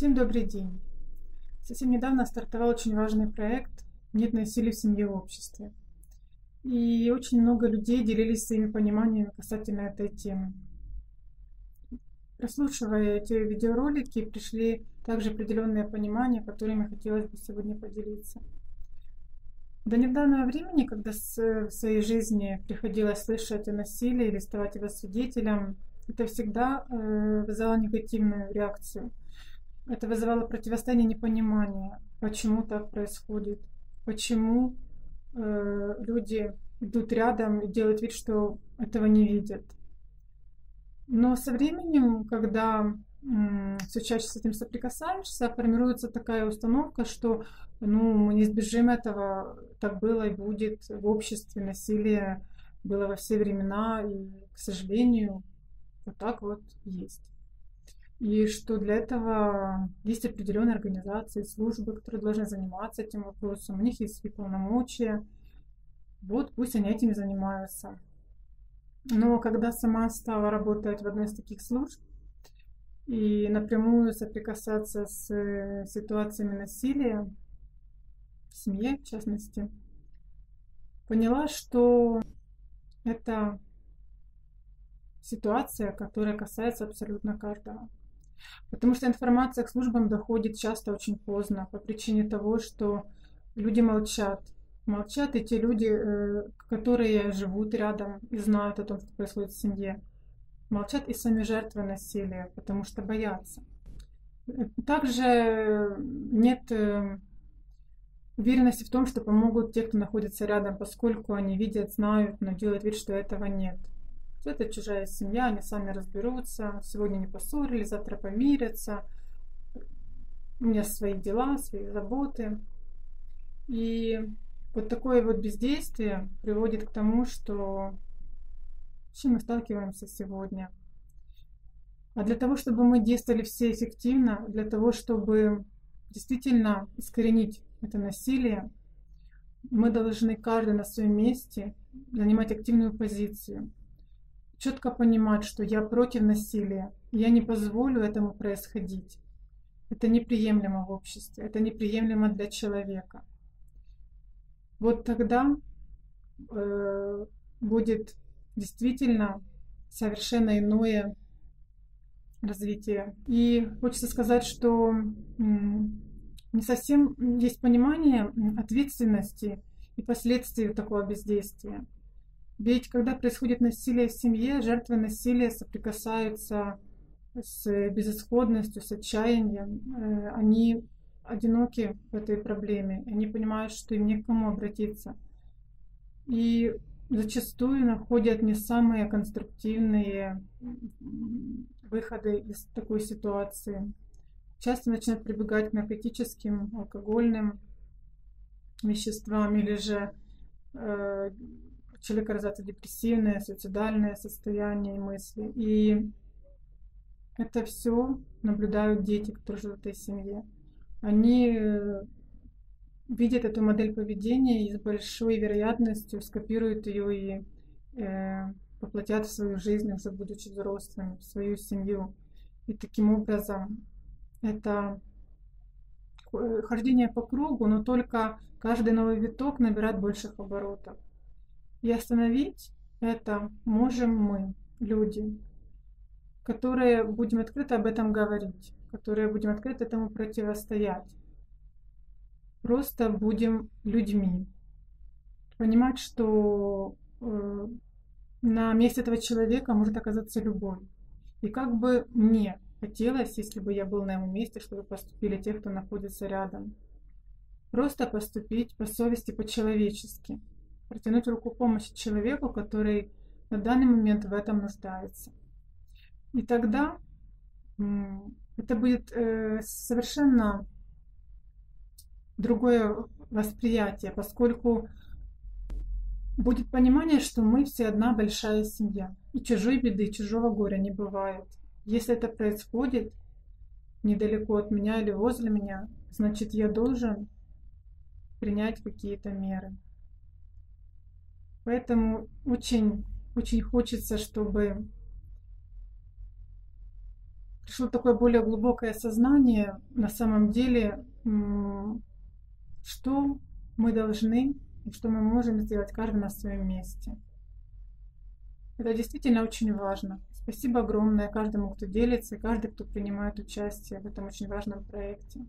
Всем добрый день! Совсем недавно стартовал очень важный проект «Нет насилия в семье и обществе». И очень много людей делились своими пониманиями касательно этой темы. Прослушивая эти видеоролики, пришли также определенные понимания, которыми хотелось бы сегодня поделиться. До недавнего времени, когда в своей жизни приходилось слышать о насилии или ставать его свидетелем, это всегда э, вызывало негативную реакцию. Это вызывало противостояние непонимания, почему так происходит, почему э, люди идут рядом и делают вид, что этого не видят. Но со временем, когда все чаще с этим соприкасаешься, формируется такая установка, что ну, мы не избежим этого, так было и будет в обществе, насилие было во все времена, и, к сожалению, вот так вот есть. И что для этого есть определенные организации, службы, которые должны заниматься этим вопросом. У них есть свои полномочия. Вот пусть они этим занимаются. Но когда сама стала работать в одной из таких служб и напрямую соприкасаться с э, ситуациями насилия в семье, в частности, поняла, что это ситуация, которая касается абсолютно каждого. Потому что информация к службам доходит часто очень поздно по причине того, что люди молчат. Молчат и те люди, э, которые живут рядом и знают о том, что происходит в семье. Молчат и сами жертвы насилия, потому что боятся. Также нет э, уверенности в том, что помогут те, кто находится рядом, поскольку они видят, знают, но делают вид, что этого нет это чужая семья, они сами разберутся, сегодня не поссорились, завтра помирятся, у меня свои дела, свои заботы. И вот такое вот бездействие приводит к тому, что с чем мы сталкиваемся сегодня. А для того, чтобы мы действовали все эффективно, для того, чтобы действительно искоренить это насилие, мы должны каждый на своем месте занимать активную позицию четко понимать, что я против насилия, я не позволю этому происходить. Это неприемлемо в обществе, это неприемлемо для человека. Вот тогда э, будет действительно совершенно иное развитие. И хочется сказать, что не совсем есть понимание ответственности и последствий такого бездействия. Ведь когда происходит насилие в семье, жертвы насилия соприкасаются с безысходностью, с отчаянием. Э, они одиноки в этой проблеме. Они понимают, что им не к кому обратиться. И зачастую находят не самые конструктивные выходы из такой ситуации. Часто начинают прибегать к наркотическим, алкогольным веществам или же человека развивается депрессивное, суицидальное состояние и мысли. И это все наблюдают дети, которые живут в этой семье. Они э, видят эту модель поведения и с большой вероятностью скопируют ее и э, воплотят в свою жизнь, уже будучи взрослыми, в свою семью. И таким образом это э, хождение по кругу, но только каждый новый виток набирает больших оборотов. И остановить это можем мы, люди, которые будем открыто об этом говорить, которые будем открыто этому противостоять. Просто будем людьми. Понимать, что э, на месте этого человека может оказаться любой. И как бы мне хотелось, если бы я был на его месте, чтобы поступили те, кто находится рядом. Просто поступить по совести, по-человечески протянуть руку помощи человеку, который на данный момент в этом нуждается. И тогда это будет э, совершенно другое восприятие, поскольку будет понимание, что мы все одна большая семья. И чужой беды, и чужого горя не бывает. Если это происходит недалеко от меня или возле меня, значит я должен принять какие-то меры. Поэтому очень, очень хочется, чтобы пришло такое более глубокое сознание на самом деле, что мы должны и что мы можем сделать каждый на своем месте. Это действительно очень важно. Спасибо огромное каждому, кто делится, и каждый, кто принимает участие в этом очень важном проекте.